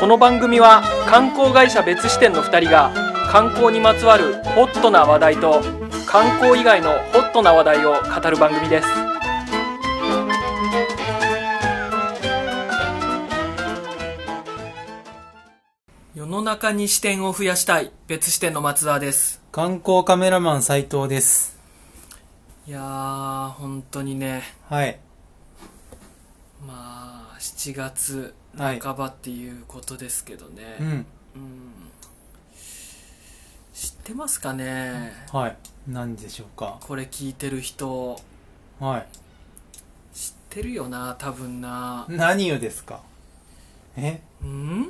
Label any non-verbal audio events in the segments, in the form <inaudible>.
この番組は観光会社別支店の2人が観光にまつわるホットな話題と観光以外のホットな話題を語る番組です世の中に視点を増やしたい別支店の松沢です観光カメラマン斉藤です。いやー本当にねはい。まあ7月はい半ばっていうことですけどね、うん。うん。知ってますかね？はい。何でしょうか？これ聞いてる人。は知ってるよな多分な。い何をですか？え？うん？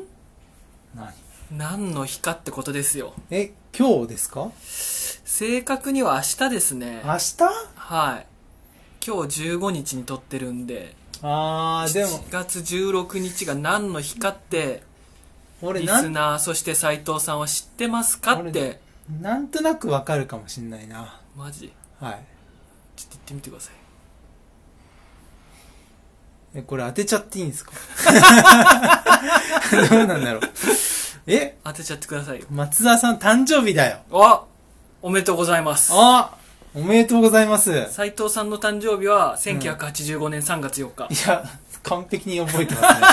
何？何の日かってことですよ。え、今日ですか？正確には明日ですね。明日？はい。今日15日に撮ってるんであー、でも、7月16日が何の日かって俺なリスん、ナーそして斉藤さんは知ってますかっ俺てなんとなくわかるかもしんないな。マジ？はい。ちょっと言ってみてくださいえ、これ当てちゃっていいんですか？<laughs> どうなんだろう。え、当てちゃってくださいよ松田さん誕生日だよ。あおめでとうございますあおめでとうございます。い斉藤さんの誕生日は1985年3月4日、や、完璧に覚えてますね。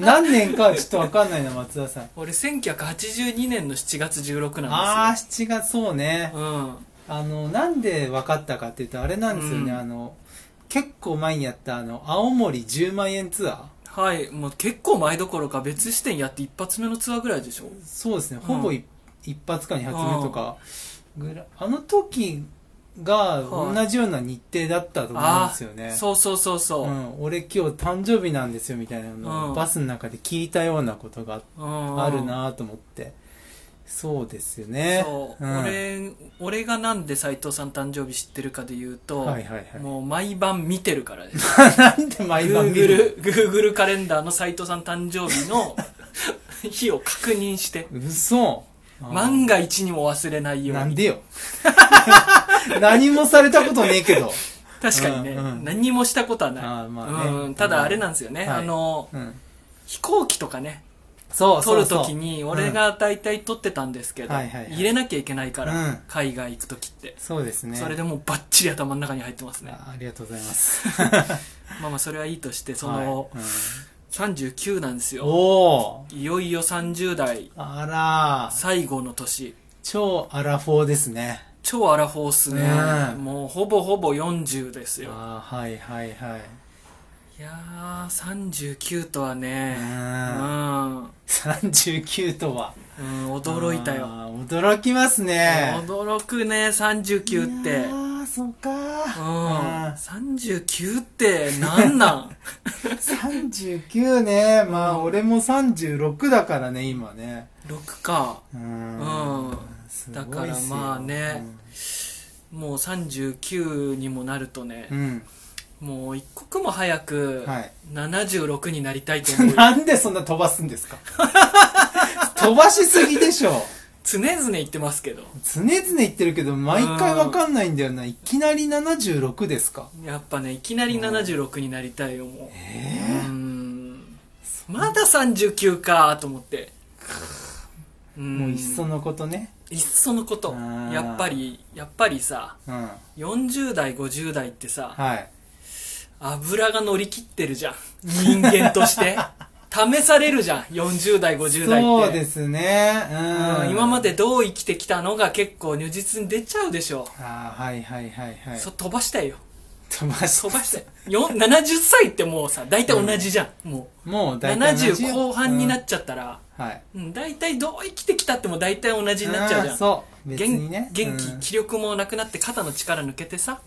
<laughs> 何年かはちょっとわかんないな、松田さん。俺1982年の7月16ああ、なんで7月、そうね。うん。あの、なんで分かったかっていうと、あれなんですよね、うん。あの、結構前にやった、あの、青森10万円ツアー。はい。もう結構前どころか別視点やって一発目のツアーぐらいでしょ。そうですね、うんほぼい一発か二発目とかぐらい、あの時がはい。同じような日程だったと思うんですよね。そうそうそうそう、うん、俺今日誕生日なんですよみたいなのをうん。バスの中で聞いたようなことがうん。あるなと思って。そうですよね。そう、ん。俺俺がなんで斉藤さん誕生日知ってるかで言うと、はいはいはい。もう毎晩見てるからです。<laughs> なんで毎晩見る？Google, Google カレンダーの斉藤さん誕生日の日を確認して。嘘万が一にも忘れないように。なんでよ。<laughs> 何もされたことねえけど。確かにね、うんうん。何もしたことはない、あーまあね。うん、ただあれなんですよね、はい。あのうん。飛行機とかね。そう撮る。ときに俺が大体撮ってたんですけど、入れなきゃいけないから、うん。海外行くときって、そうですね。それでもうバッチリ頭の中に入ってますね。あありがとうございます。<laughs> まあまあそれはいいとしてその、はい39なんですうんよ。おー。いよいよ30代。あら。最後の年。超アラフォーですね。超アラフォーっすね、うん。もうほぼほぼ40ですよ。ああ、はいはいはい。いやー39とはね。ううん。ん、39とは。うん、驚いたよ。あー驚きますね。驚くね39ってああ、そうか。うん。うん39ってなん？なん39ね。まあ、俺も36だからね、今ね。6か。うん。だからまあね。もう39にもなるとねう、ん。もう一刻も早くはい。76になりたいと思う、<laughs> なんでそんな飛ばすんですか？<laughs> 飛ばしすぎでしょ。常々言ってますけど。常々言ってるけど、毎回わかんないんだよな。いきなり76ですか。やっぱねいきなり76になりたいよもう。えうん。まだ39かと思って。もういっそのことね。いっそのこと。やっぱりやっぱりさうん。40代50代ってさはい。油が乗り切ってるじゃん。人間として <laughs> 試されるじゃん。40代50代って。そうですね。ううん。ん。今までどう生きてきたのが結構如実に出ちゃうでしょ、ああ、はいはいはいはい。そ飛ばしたいよ。飛ばし飛ばした。いよ70歳ってもうさ大体同じじゃん、もう。もう大体同じ70後半になっちゃったら、うんはい。うん、大体どう生きてきたっても大体同じになっちゃうじゃん。そう。別にね。元元気、うん。気力もなくなって肩の力抜けてさ。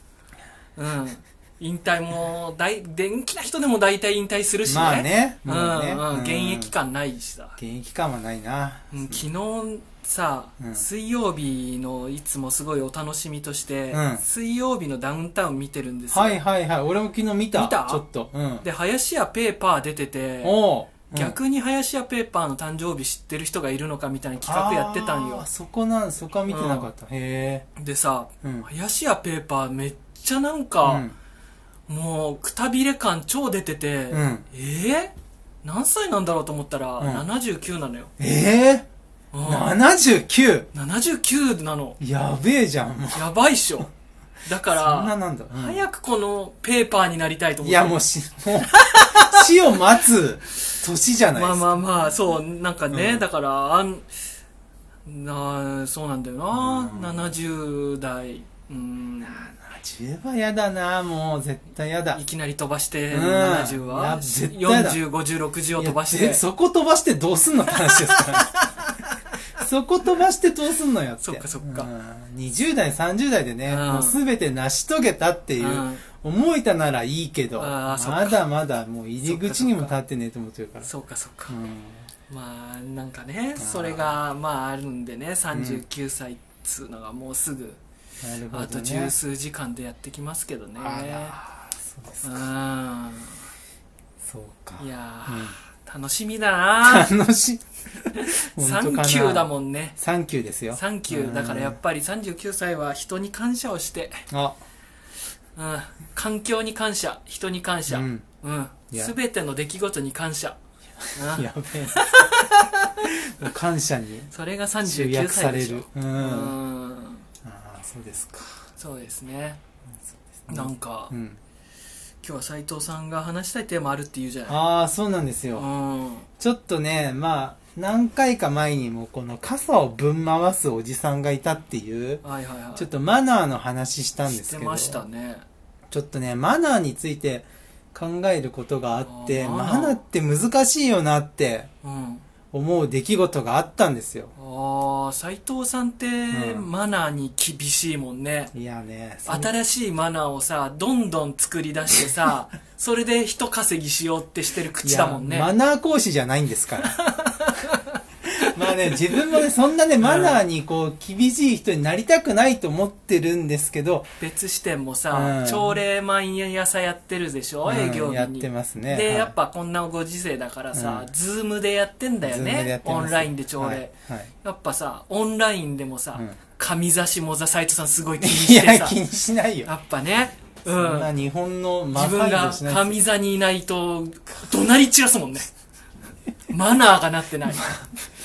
うん引退も大元気な人でも大体引退するしねまあね。うん現役。感ないしさ、現役感はないな。うん、昨日さ、うん水曜日のいつもすごいお楽しみとして、うん水曜日のダウンタウン見てるんですよ、はいはいはい。俺も昨日見た。見た？ちょっと。うん。で林家ペーパー出ててお逆に林家ペーパーの誕生日知ってる人がいるのかみたいな企画やってたんよあーそこなん、そこは見てなかった。へでさ、え。うん。林家ペーパーめっちゃなんうか、んもうくたびれ感超出てて、うんえー？何歳なんだろうと思ったら、うん79なのよ。ええうんー、79! 79なの。やべえじゃん。やばいっしょ。だかそんなら、なんだ。うん早くこのペーパーになりたいと思って。いや、もうし、もう、死を待つ年じゃないでか。ますあまあまあ、そう、なんかね、うんだから、あん、なそうなんだよな、うん70代、うん、10はやだな、もう絶対やだ。い。きなり飛ばして、うん。70いやは、絶対だ。40、50、60を飛ばして、そこ飛ばしてどうすんのって話ですから。<laughs> そこ飛ばしてどうすんのよって。そっかそっか。うん。20代、30代でね、うん。もうすべて成し遂げたっていうう、ん。思えたならいいけど、まだまだもう入り口にも立ってねえと思ってるから。そうかそうか。うん。まあ、なんかね、ー。それが、まああるんでね、39歳っつうのがもうすぐ、ね。あと十数時間でやってきますけどね。あらそうですうか。ん。そうか。いやうんー、楽しみだな楽し <laughs> キューだもんね。サンキューですよ。サンキュー。だからやっぱり39歳は人に感謝をして、あ、うん。環境に感謝、人に感謝。ううん。ん。いやすべての出来事に感謝。うんやべえ。<laughs> 感謝にそれが集39約さ歳でしょれる。。う。うんそうですか。そうですね。うんなんか、今うん。日は斉藤さんが話したいテーマあるって言うじゃない。ああ、そうなんですよ。うん。ちょっとね、まあ、何回か前にもこの傘をぶん回すおじさんがいたっていう、はいはいはい。ちょっとマナーの話したんですけど、ましたね。ちょっとね、マナーについて考えることがあって、マナーって難しいよなってうん。思う出来事があったんですよ。ああ、斉藤さんって、うんマナーに厳しいもんね。いやね、新しいマナーをさ、どんどん作り出してさ、それで人稼ぎしようってしてる口だもんね。マナー講師じゃないんですから。まあね、自分もね、そんなね、マナーにこう、厳しい人になりたくないと思ってるんですけど、別支店もさ、うん朝礼毎朝やってるでしょ、うん営業日に。やってますねで、はいやっぱこんなご時世だからさ、うんズームでやってんだよね？っ。てますオンラインで朝礼。はいはいやっぱさ、オンラインでもさ、うん上座下座斉藤さんすごい気にいしてや、さ気、にしないよ。やっぱね、うそんな。日本の自分が上座にいないと、怒鳴り散らすもんね。マナーがなってない。<laughs>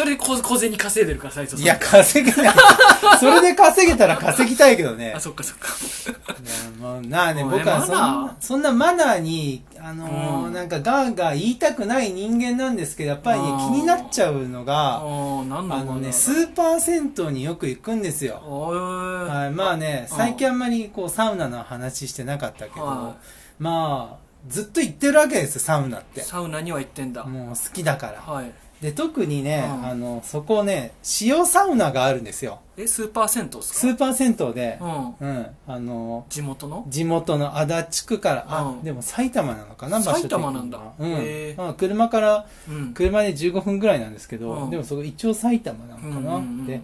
それで小小銭稼いでるから、斉藤さん。いや、稼げない。<laughs> それで稼げたら稼ぎたいけどね <laughs> あ、。そっかそっか。いやもうなあね、もうね僕はそんマナーな、そんなマナーに、あのーうんなんかガーガー言いたくない人間なんですけど、やっぱりね、あー気になっちゃうのが、あー、なんだあのね、スーパー銭湯によく行くんですよ。おーはい、まあね、うん最近あんまりこう、サウナの話してなかったけど、はまあ、ずっと行ってるわけですよ、サウナって。サウナには行ってんだ。もう好きだから。はい。で、特にね、うん。あの、そこね、塩サウナがあるんですよ。え、スーパー銭湯ですか？スーパー銭湯で、うん。うん、あの、地元の？地元の足立区から、あ、うん。でも埼玉なのかな、場所的には。埼玉なんだ。うん。車から、うん。車で15分ぐらいなんですけど、うん。でもそこ一応埼玉なのかな、うんうんうん。で、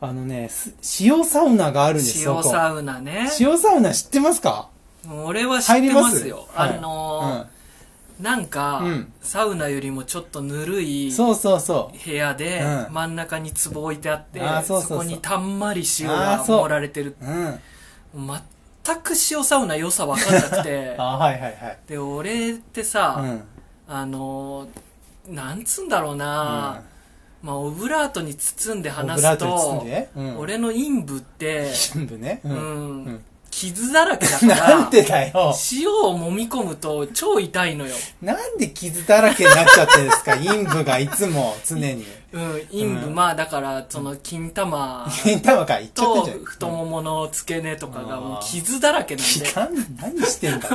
あのね、す塩サウナがあるんですよ。塩サウナね。塩サウナ知ってますか？俺は知ってますよ。入りあのーなんか、うんサウナよりもちょっとぬるういん、そうそうそう。部屋で、うん真ん中に壺置いてあって、あーそうそうそうこにたんまり塩あがーそう盛られてる。うん。全く塩サウナ良さ分かんなくて <laughs> あ、、はいはいはい。で、俺ってうさ、ん。あのーなんつんだろうな、まあ、オブラートに包んで話すオブラートに包んと、で、うん、俺の陰部って、全部ね。う。うんん、うん傷だらけだから、<laughs> なんでだよ。塩を揉み込むと超痛いのよ。なんで傷だらけになっちゃってるんですか？<laughs> 陰部がいつも常に。うん、陰部、うんまあだから、その金玉 <laughs> 金玉からいっちゃって。太ももの付け根とかがうんもう傷だらけなん期で。間何してんだ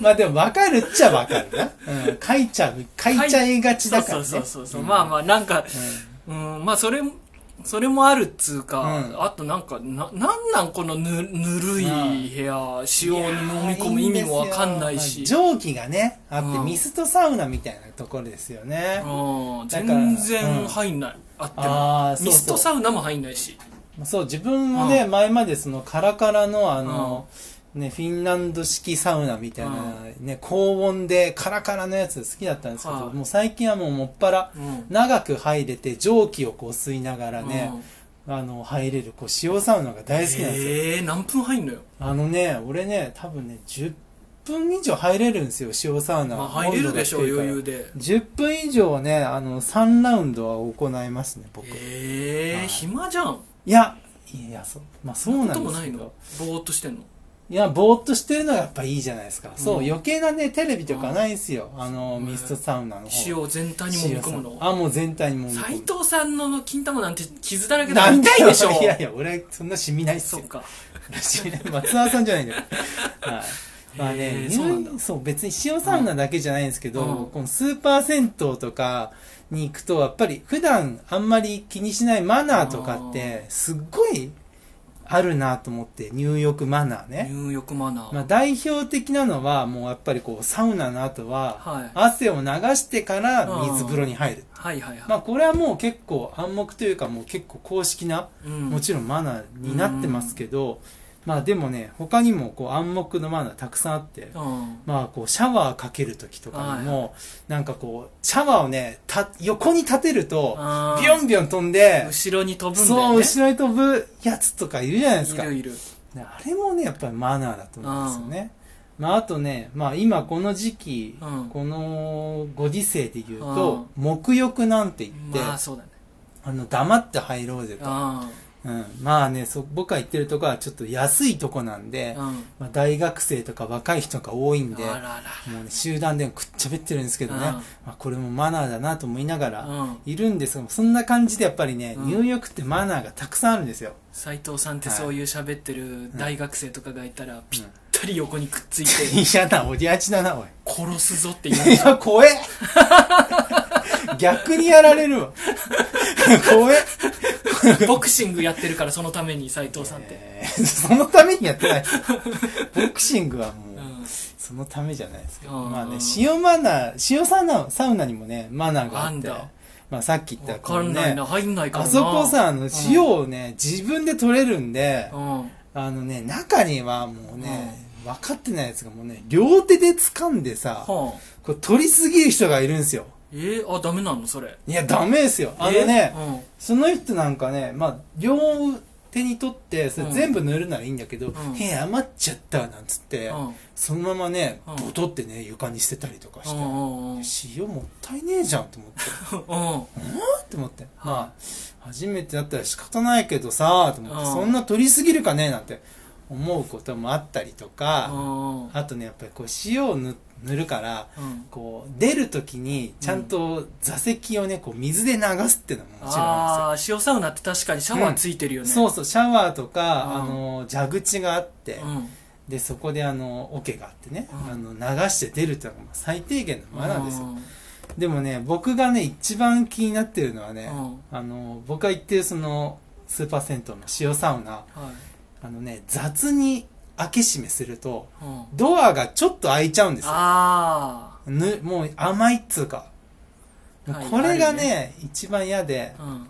まあでも分かるっちゃ分かるな。うん。書いちゃう、書いちゃいがちだからね。そうそうそうそう。んまあまあなんか、うん、まあそれ、それもあるっつうか、うん。あとなんか、な、なんなんこのぬ、ぬるい部屋、塩に飲み込む意味もわかんないし。蒸気がね、あって、うん。ミストサウナみたいなところですよね。うん、だから全然入んない。あってあもーそうそう。ミストサウナも入んないし。そう、自分もね、う前までそのカラカラのあの、ね、フィンランド式サウナみたいな、ね、高温でカラカラのやつ好きだったんですけど、はいもう最近はもうもっぱらうん。長く入れて蒸気をこう吸いながらね、あの、入れるこう塩サウナが大好きなんですよ。ええー、何分入んのよ？あのね、俺ね、多分ね、10分以上入れるんですよ、塩サウナ。まあ入れるでしょう余裕で10分以上ね、あの、3ラウンドは行いますね、僕。いええはい暇じゃんや、いや、そう。まあそうなんですけどないの？ぼーっとしてんの？いや、ぼーっとしてるのがやっぱいいじゃないですか。そう、うん余計なね、テレビとかないんですよ。あの、うんミストサウナの方。塩全体にもみ込むのあ、もう全体にもみ込む。斎藤さんの金玉なんて傷だらけだなん痛いでしょいやいや、俺、そんなシミないっすよそう。か <laughs> 松沢さんじゃないんだよ。<laughs> はい。まあねそうそう、別に塩サウナだけじゃないんですけど、うんこのスーパー銭湯とかに行くと、やっぱり普段あんまり気にしないマナーとかって、すっごいあるなと思って、入浴マナーね。入浴マナー、まあ代表的なのは、もうやっぱりこう、サウナの後は、はい。汗を流してから水風呂に入る。はいはいはい、まあこれはもう結構暗黙というかもう結構公式なうん。もちろんマナーになってますけど、まあでもね、他にもこう暗黙のマナーたくさんあって、うんまあこうシャワーかけるときとかにはも、なんかこう、シャワーをね、た横に立てると、ビヨンビヨン飛んで、後ろに飛ぶんだよそう、ね後ろに飛ぶやつとかいるじゃないですか。いるいるねあれもね、やっぱりマナーだと思うんですよね。まああとね、まあ今この時期、うんこのご時世で言うと、沐浴なんて言って、まあそうだねあの、黙って入ろうぜと。あうん、まあねそ僕が行ってるとこはちょっと安いとこなんで、あうん。まあ、大学生とか若い人が多いんであららもう、ね、集団でくっちゃべってるんですけどね、うん。まあ、これもマナーだなと思いながらうん。いるんですがそんな感じでやっぱりね、うん。入浴ってマナーがたくさんあるんですよ。斎藤さんってそういう喋ってる大学生とかがいたらぴっうんたり横にくっついて。<laughs> 嫌なおじやちだなおい。殺すぞって言いや怖え <laughs> <laughs> 逆にやられるわ。怖えうボクシングやってるからそのために斎藤さんって、えーそのためにやってない。ボクシングはもう、うん。そのためじゃないですけど、うん。まあね、塩マナー、塩サウナ、サウナにもね、マナーがあって。まあさっき言ったわこの入んないかあそこさ、あの、塩をね、自分で取れるんで、うん。あのね、中にはもうね、分かってないやつがもうね、両手で掴んでさ、はあ。これ取りすぎる人がいるんですよ。えー、あダメなの？それ。いや、ダメですよ。あのね、えーその人なんかね、まあ、両手に取って、それ全部塗るならいいんだけど、ん。へえ、余っちゃった、なんつって、うん。そのままね、うん。ボトってね、床に捨てたりとかして、うんうんうん塩もったいねえじゃん <laughs> って思って。うんって思って。まあ、初めてだったら仕方ないけどさ、と思って、うんそんな取りすぎるかね？なんて思うこともあったりとか、うん。あとね、やっぱりこう塩を塗塗るから、うん。こう、出るときに、ちゃんと座席をね、こう、水で流すっていうのももちろんあああ塩サウナって確かにシャワーついてるよね。そうそう、シャワーとか、うん。あの、蛇口があって、うん。で、そこであの、桶があってね、うん。あの、流して出るっていうのがまあ最低限のマナーですよ。うん。でもね、僕がね、一番気になってるのはね、うん。あの、僕が行ってるその、スーパー銭湯の塩サウナ、はい。あのね、雑に開け閉めすると、うん。ドアがちょっと開いちゃうんですよ。あぬ、もう甘いっつうか。はいこれがあるね、一番嫌であ、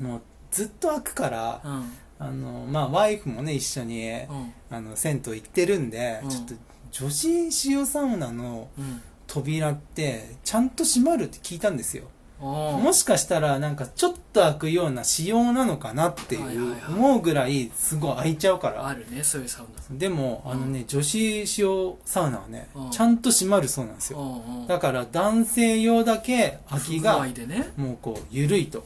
うん。もうずっと開くから、うん。あの、まあ、ワイフもね、一緒に、うん。あの、銭湯行ってるんで、うん。ちょっと、女子塩サウナのうん。扉って、ちゃんと閉まるって聞いたんですよ。ももしかしたらなんかちょっと開くような仕様なのかなっていう思うぐらいすごい開いちゃうかあらるねそういうサウナ。でもあのね女子塩サウナはねうん。ちゃんと閉まるそうなんですよ。だから男性用だけ空きがもうこう緩いと、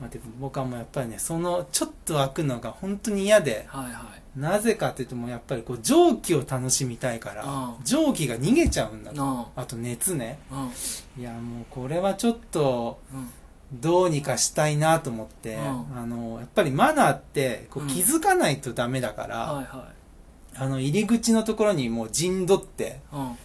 まあ、でも僕はもうやっぱりねそのちょっと開くのが本当に嫌ではいなぜかっていうともうやっぱりこう蒸気を楽しみたいからうん。蒸気が逃げちゃうんだと。うん。あと熱ね。うん。いやもうこれはちょっとうん。どうにかしたいなと思って、うん。あのやっぱりマナーってこううん。気づかないとダメだから、はいはあの入り口のところにもう陣取って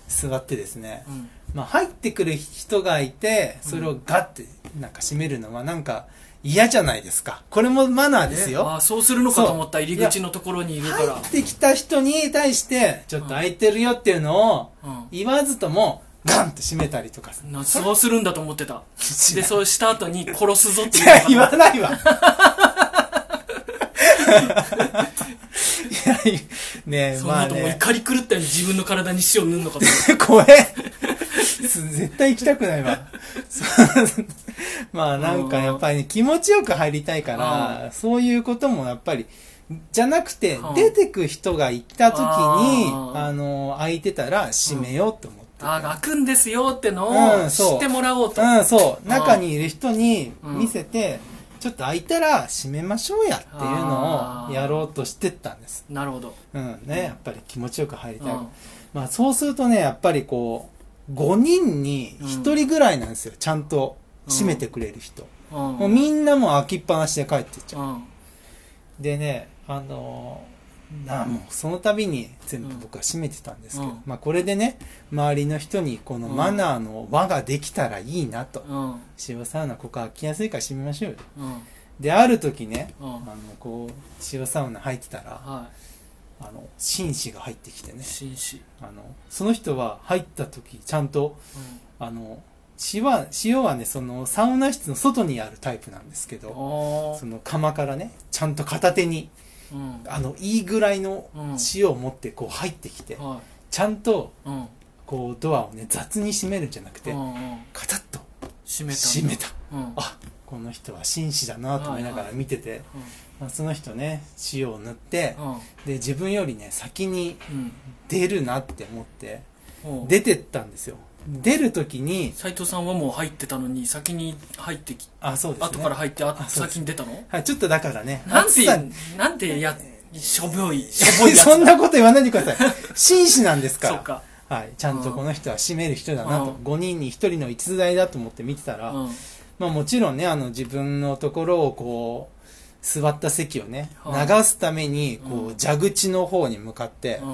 座ってですね、うん。まあ、入ってくる人がいてそれをガッてなんか閉めるのはなんか嫌じゃないですか。これもマナーですえよあそうするのかと思った入り口のところにいるから。入ってきた人に対してちょっと開いてるよっていうのをうん。言わずともガンって閉めたりとか。そうするんだと思ってた。でうそうした後に殺すぞってい言言わないわ。<laughs> いやいねえそのまあ後も怒り狂ったように自分の体に塩塗るのかと。思った怖え絶対行きたくないわ。<laughs> まあなんかやっぱりね気持ちよく入りたいからそういうこともやっぱりじゃなくては、あ出てく人がいた時に、あの、空いてたら閉めようと思って。あ開くんですよってのを知ってもらおうと、うん、そう。中にいる人に見せて、ちょっと空いたら閉めましょうやっていうのをやろうとしてったんです。なるほど、うん、ね、やっぱり気持ちよく入りたい。うん。まあそうするとね、やっぱりこう、5人に1人ぐらいなんですよ。ちゃんと閉めてくれる人。うんもうみんなもう開きっぱなしで帰ってっちゃう。うんでね、あのーなあもうその度に全部僕は閉めてたんですけど、うんまあこれでね、周りの人にこのマナーの輪ができたらいいなと。うん塩サウナここ開きやすいから閉めましょうよ。うんで、ある時ね、うんあの、こう、塩サウナ入ってたら、はあの、紳士が入ってきてね。い、紳士、あの、その人は入った時、ちゃんと、あの、塩は、塩はね、その、サウナ室の外にあるタイプなんですけうん、ど、その釜からね、ちゃんと片手に、うん。あの、いいぐらいのうん。塩を持ってこう入ってきて、はちゃんと、いうん。こう、ドアをね、雑に閉めるんじゃなくてう、んうん。カタッと閉めた閉めた。うん。あ、この人は紳士だなと思いながら見てて、まあ、その人ね、塩を塗って、うんで、自分よりね、先にうん出るなって思って、うん出てったんですよ。出る時に、斉藤さんはもう入ってたのに先に入ってきあ、そうですね。後から入ってああ先に出たの？はい、ちょっとだからね。なんてなんてやしょぼい <laughs> しょぼいそんなこと言わないでください。紳士なんですから。<laughs> そうかはい。ちゃんとこの人は閉める人だなと。うん5人に1人の逸材だと思って見てたら、うんまあもちろんね、あの自分のところをこう、座った席をね、はい。流すために、こうう、蛇口の方に向かって、うん。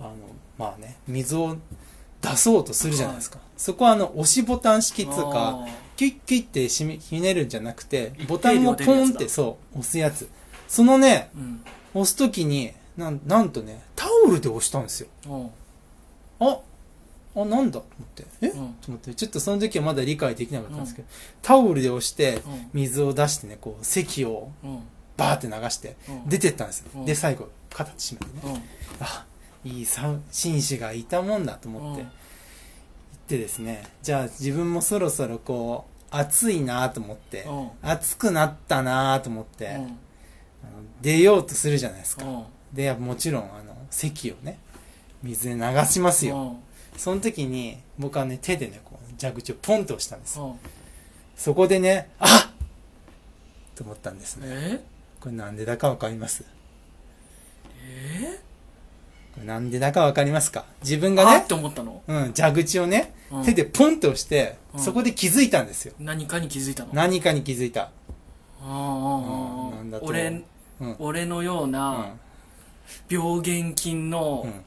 あの、まあね、水を出そうとするじゃないですか。そこはあの、押しボタン式っつうか、あキュッキュッってひねるんじゃなくてボタンをポンってそう、押すやつ。そのね、押すときに、なん、なんとね、タオルで押したんですよ。うん。あ、あ、なんだ？と思って。え、うん。と思って、ちょっとその時はまだ理解できなかったんですけど、タオルで押して、うん。水を出してね、こう、席をうんバーって流して、うん。出てったんですよ。うん。で、最後、肩閉めてね。うん。あ、いいさ紳士がいたもんだと思って、うん。行ってですね、じゃあ自分もそろそろこう、暑いなと思って、うん。暑くなったなと思って、出ようとするじゃないですか。うん。で、もちろん、あの、席をね、水で流しますよ。うん。その時に、僕はね、手でね、こう、蛇口をポンと押したんですそこでね、あっ！と思ったんですね。えこれなんでだかわかります？え？これなんでだかわかりますか？自分ー、がねあっ、て思ったの？うん、蛇口をね、うん手でポンと押して、うんそこで気づいたんですよ。何かに気づいたの？何かに気づいた。ああうんなんだと俺うん。俺のようう。なん病原菌のうん。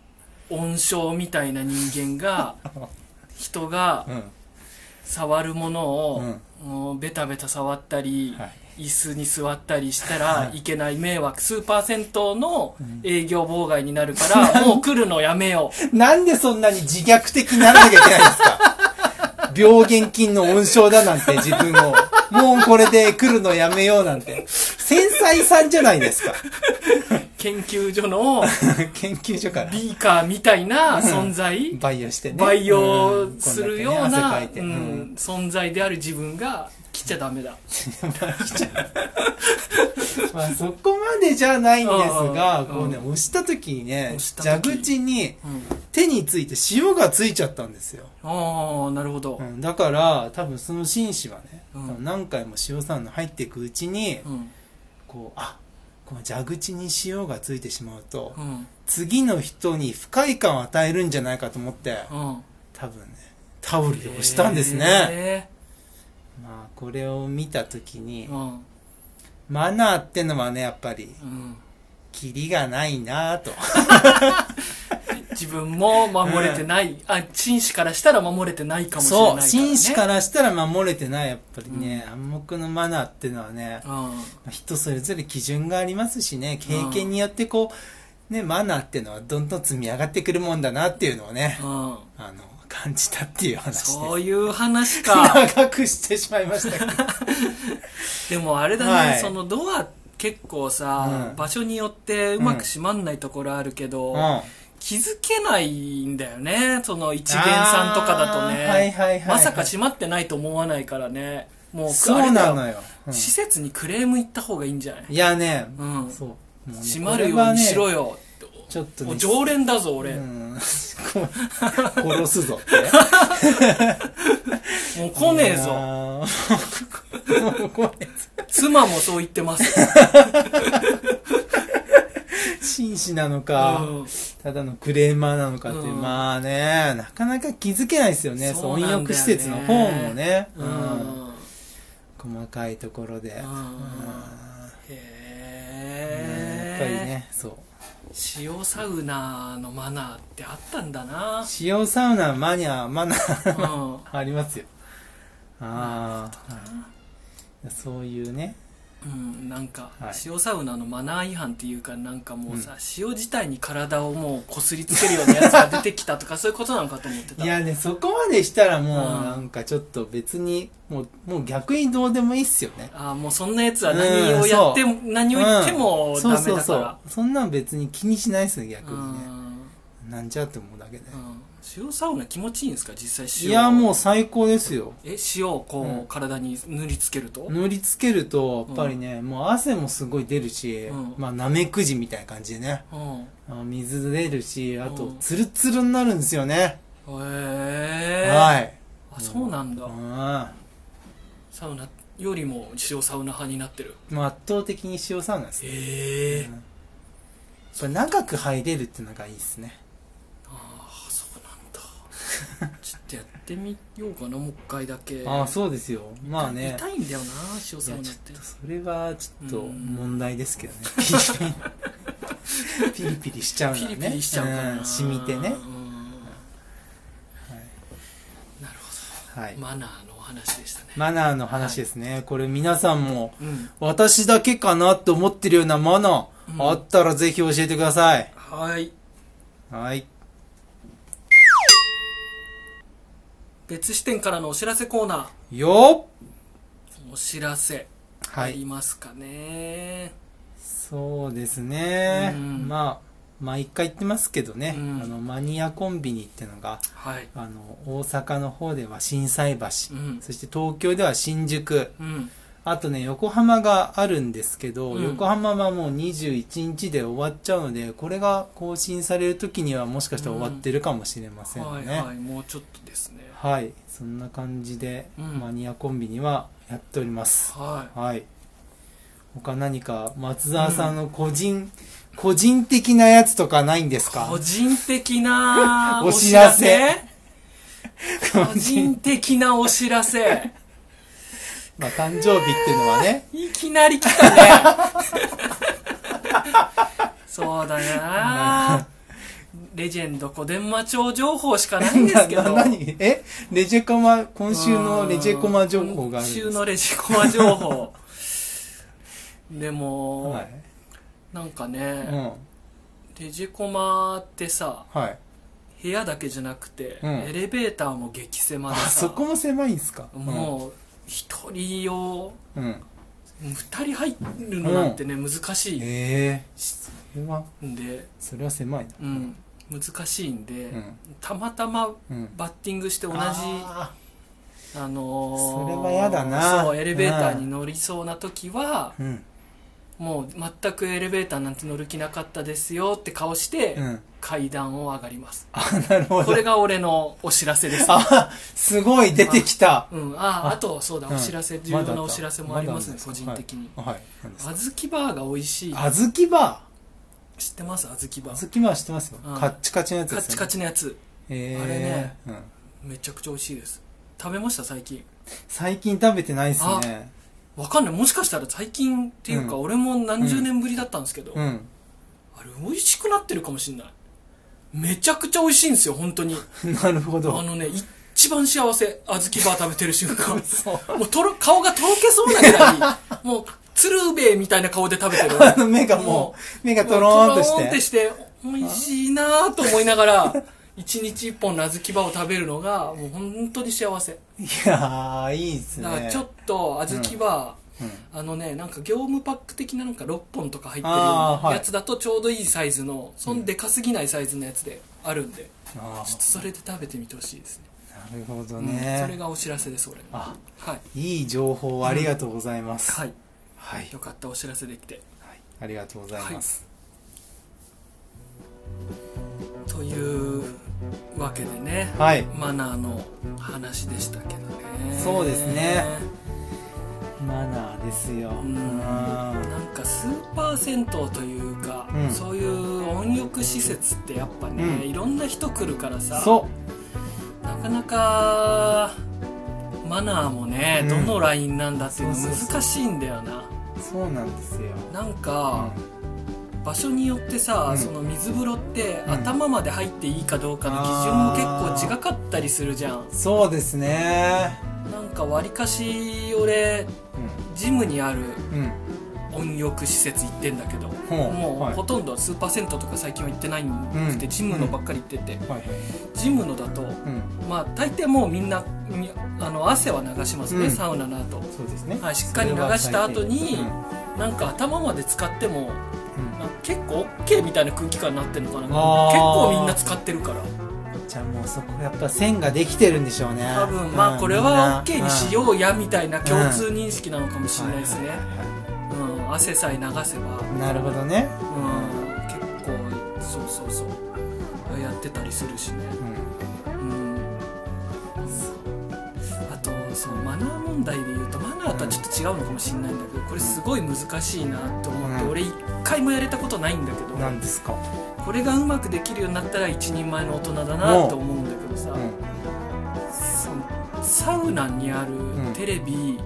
温床みたいな人間が <laughs> 人がうん。触るものを、うんもうベタベタ触ったり、はい。椅子に座ったりしたはい。らいけない迷惑スーパー銭湯のうん。営業妨害になるから、もう来るのやめよなんでそんなに自虐的にならなきゃいけないんですか？病原菌の温床だなんて自分を。もうこれで来るのやめようなんて。繊細さんじゃないですか。う研究所の <laughs> 研究所から。ビーカーみたいな存在培養してね。培養うん。するような、存在である自分が来ちゃダメだ。<laughs> まあそこまでじゃないんですが、うんこうね、押した時にね蛇口にうん。手について塩がついちゃったんですよ。ああなるほど、うん、だから、多分その紳士はね、うん。何回も塩サウナ入っていくうちに、うん。こう、あ、この蛇口に塩がついてしまうと、うん。次の人に不快感を与えるんじゃないかと思って、うん多分ね、タオルで押したんですね。へまあ、これを見た時にー、うん。マナーってのはね、やっぱり、うん。キリがないなぁと。<laughs> 自分も守れてない、あ紳士からしたら守れてないかもしれないから、そう、ね、紳士からしたら守れてない、やっぱりね、暗黙のマナーっていうのはね、うん。人それぞれ基準がありますしね、経験によってこう、ね、マナーっていうのはどんどん積み上がってくるもんだなっていうのをね、うん。あの、感じたっていう話です。そういう話か長くしてしまいましたけど。<laughs> でもあれだね、はいそのドア結構さ、うん場所によってうまく閉まんないところあるけど、うん。気づけないんだよねその一元さんとかだとね、はいはいはいはいまさか閉まってないと思わないからねもうそうなのよ。うん施設にクレーム行った方がいいんじゃない？いやね、うんそう。もうね閉まるようにしろよ、ちょっとね。もう常連だぞ俺、うん。殺すぞ。っ <laughs> てもう来ねえぞ。ぞもう来ねえぞ妻もそう言ってます、<laughs> 紳士なのか、うん。ただのクレーマーなのかっていう、うん。まあねなかなか気づけないですよね。そそううなんだよね。温浴施設の方もね、ううん。ん細かいところで、うん。うん。へえやっぱりねそう塩サウナのマナーってあったんだな。塩サウナマニアマナーうん。<laughs> ありますよ。ああそういうねうん、なんか、はい。塩サウナのマナー違反っていうかなんかもうさ、塩自体に体をもうこすりつけるようなやつが出てきたとか <laughs> そういうことなのかと思ってた。いやねそこまでしたらもううん。なんかちょっと別にもうもう逆にどうでもいいっすよね。ああもうそんなやつは何をやっても、何を言ってもうんダメだから、そうそうそう。そんなん別に気にしないっすよ逆うにね。ん。なんじゃって思うだけで。うん塩サウナ気持ちいいんですか？実際塩いやもう最高ですよ。え塩をこう、うん。体に塗りつけると？塗りつけるとやっぱりね、もう汗もすごい出るし、うん。まあなめくじみたいな感じでね。うん。あ水出るしあとうんツルツルになるんですよね、へえはい。あそうなんだ、うん。サウナよりも塩サウナ派になってる。もう圧倒的に塩サウナですね、へえうん。やっぱ長く入れるっていうのがいいですねああそうなんだちょってみようかなもう一回だけ。ああそうですよ。まあね。痛いんだよな塩いサウナってそれはちょっとうん。問題ですけどね。<laughs> ピリピリしちゃうのはね。ピリピリしちゃうかな、ん染みてね、うん。なるほはい。どマナーのお話でしたね。マナーの話ですね、これ皆さんもうん。私だけかなって思ってるようなマナー、うんあったらぜひ教えてください。はい。はい別視点からのお知らせコーナー。よお知らせ。あい。りますかね、そうですね、うん。まあ毎回言ってますけどね、うん。あのマニアコンビニってのがはい。あの大阪の方では心斎橋、うん。そして東京では新宿。うんあとね横浜があるんですけど、うん。横浜はもう21日で終わっちゃうのでこれが更新される時にはもしかしたら終わってるかもしれませんね、はいはいもうちょっとですね。はい、そんな感じで、うん。マニアコンビニはやっております。ははい。他何か松沢さんの個人、個人的なやつとかないんですいか？個人的なお知らせ？個人的なお知らせまあ、誕生日っていうのはね、<laughs> いきなり来たね。<laughs> そうだな。<laughs> レジェンド小伝馬町情報しかないんですけど。な何？え？レジェコマ、今週のレジェコマ情報がある今週のレジコマ情報。でも、はい。なんかうね、ん。レジコマってさはい。部屋だけじゃなくて、うん。エレベーターも激狭あ、でさ。そこも狭いんですか？もう一人用うん。うん。二人入るのなんてね、難しいええそれは、んで、それは狭いな。うん、難しいんで、うん。たまたまうん。バッティングして同じああのーそれは嫌だなそうエレベーターに乗りそうな時は、ーうん。もう全くエレベーターなんて乗る気なかったですよって顔して、うん。階段を上がりますあ、なるほど。これが俺のお知らせですあ、すごい出てきた。うん、あああとそうだ、うんお知らせ重要なお知らせもありますね個人的に、はい。何ですか小豆バーが美味しいあずきバ知ってます？小豆ー。バーあずきバー知ってますよ。うんカッチカチのやつですよね。カッチカチのやつえー、あれねうん。めちゃくちゃ美味しいです食べました？最近最近食べてないですね。わかんないもしかしたら最近っていうか、うん俺も何十年ぶりだったんですけど、うん。あれ美味しくなってるかもしんないめちゃくちゃ美味しいんですよ本当に <laughs> なるほど。あのね一番幸せ小豆バー食べてる瞬間。<laughs> もうとろ顔がとろけそうなぐらい <laughs> もう鶴瓶みたいな顔で食べてるあの目がもう、目がとろーんとしとろーんってて。して美味しいなと思いながら一日一本の小豆バーを食べるのがもう本当に幸せ。いやー、いいですね。だからちょっと小豆バー、うん。あのねなんか業務パック的ななんか6本とか入ってるやつだとちょうどいいサイズのそんでかすぎないサイズのやつであるんで、あちょっとそれで食べてみてほしいですね。ーなるほどうんそれね。がお知らせです俺の。あ、はい。いい情報ありがとうございます。はい。はい。よかったお知らせできて。ありがとうございます、というわけでねはい、マナーの話でしたけどね。そうですね。マナーですよ、うん。なんかスーパー銭湯というか、うん。そういう温浴施設ってやっぱね、うん。いろんな人来るからさそなかなかマナーもね、うん。どのラインなんだっていうの難しいんだよな。うそうなんですよ、なんか、場所によってさ、うん。その水風呂ってうん。頭まで入っていいかどうかの基準も結構違かったりするじゃん。うんそうですね。なんかわりかし俺ジムにある温浴施設行ってんだけどほう。もはい。うほとんどスーパー銭湯とか最近は行ってないんくて、うん。ジムのばっかり行ってて、ジムのだとうん。まあ大抵もうみんなみあの汗は流しますね、うん。サウナの後。そうですね。はいしっかり流した後になんか頭まで使っても結構 OK みたいな空気感になってるのかな。結構みんな使ってるから。じゃあもうそこやっぱ線ができてるんでしょうね。多分まあこれは OK にしうようやみたいな共通認識なのかもしれないですね。うん。汗さえ流せば。はいなるほどね。うん。結構そうそうそう。やってたりするしね。うん。うんあとそのマナー問題で言うとマナーとはちょっと違うのかもしれないんだけどこれすごい難しいなと思って、うん。俺一回もやれたことないんだけど、何ですか？これがうまくできるようになったら一人前の大人だなと思うんだけどさ、うん。サウナにあるん。テレビ、うん。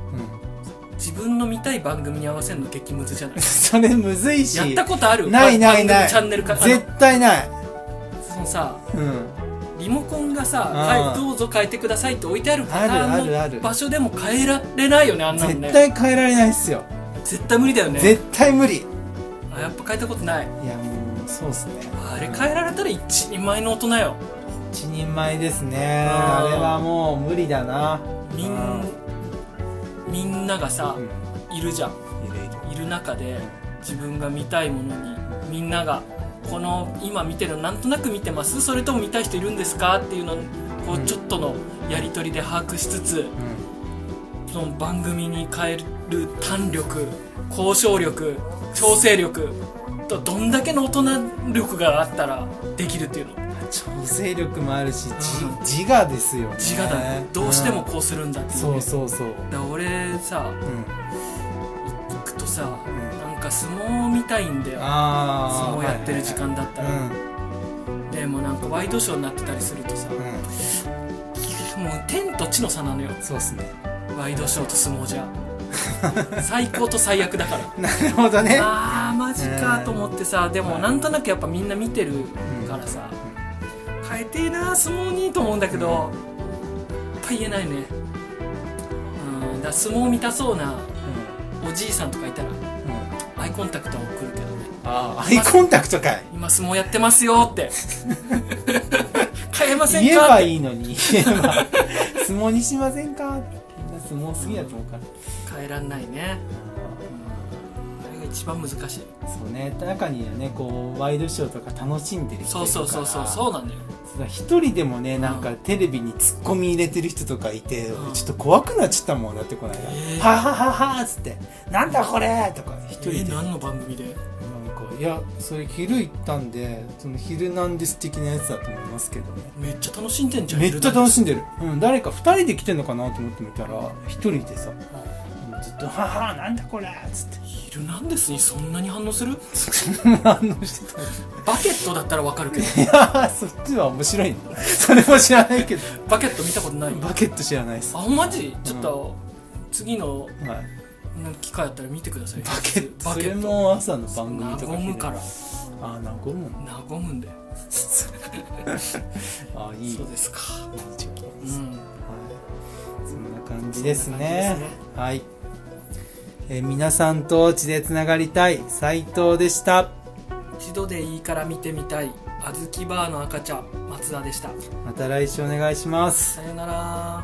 自分の見たい番組に合わせるの激ムズじゃない？<laughs> それむずいし。やったことある？ないないない。チャンネルか？絶対ない。そのさうん。リモコンがさ、どうぞ変えてくださいって置いてあるパターンの場所でも変えられないよねあんなのね。絶対変えられないっすよ。絶対無理だよね。絶対無理あやっぱ変えたことない。いやもうそうっすね。あれ変えられたら一人前の大人よ。一人前ですね。あれはもう無理だな。みんうん。みんながさうん。いるじゃん。いる中で自分が見たいものにみんながこの今見てるのなんとなく見てます？それとも見たい人いるんですか？っていうのをこううん。ちょっとのやり取りで把握しつつその番組に変える胆力交渉力調整力とどんだけの大人力があったらできるっていうの。調整力もあるしじうん。自我ですよね。自我だね。どうしてもこうするんだっていうね。そうそうそう。だ俺さうん。行くとさん。なんか相撲見たいんだよ。相撲やってる時間だったら、でもなんかワイドショーになってたりするとさうんうん。もう天と地の差なのよ。そうっすね。ワイドショーと相撲じゃ <laughs> 最高と最悪だから。なるほどね。あーマジかと思ってさでもなんとなくやっぱみんな見てるからさ変えてえな相撲にと思うんだけどやっぱ言えないね。うんだ相撲見たそうなおじいさんとかいたらうん。うんアイコンタクトは送るけどね。ああアイコンタクトかい。今相撲やってますよって。<laughs> 変えませんか言えばっていいのに。言えば相撲にしませんかみんな相撲好きだと思うから変えらんないね。あれが一番難しい。そうね。中にはねこうワイドショーとか楽しんでる人そうそうそうそううそうなんだよ。一人でもねなんかテレビにツッコミ入れてる人とかいて、うん。ちょっと怖くなっちゃったもんだってこの間。えー。ははははっつって「なんだこれ!」とか一人で。え何の番組で？いやそれ昼行ったんでその「ヒルナンデス」的なやつだと思いますけどね。めっちゃ楽しんでんじゃんめっちゃ楽ししんでる、うん、誰か二人で来てんのかなと思ってみたら一人でさずっと「ははなんだこれ!」っつって。ヒルナンデスにそんなに反応する？反応してた。バケットだったらわかるけど。いやそっちは面白い。のそれも知らないけど。バケット見たことない。バケット知らないです、はあマジちょっと次のい、機会あったら見てください。バケット。それも朝の番組とか和むから。ああ和む和むんだよ <laughs> ああいい。そうですか。う。んはい、そんな感じですね。ね。はい、えー皆さんと血でつながりたい。斉藤でした。一度でいいから見てみたい。小豆バーの赤ちゃん松田でした。また来週お願いします。さよなら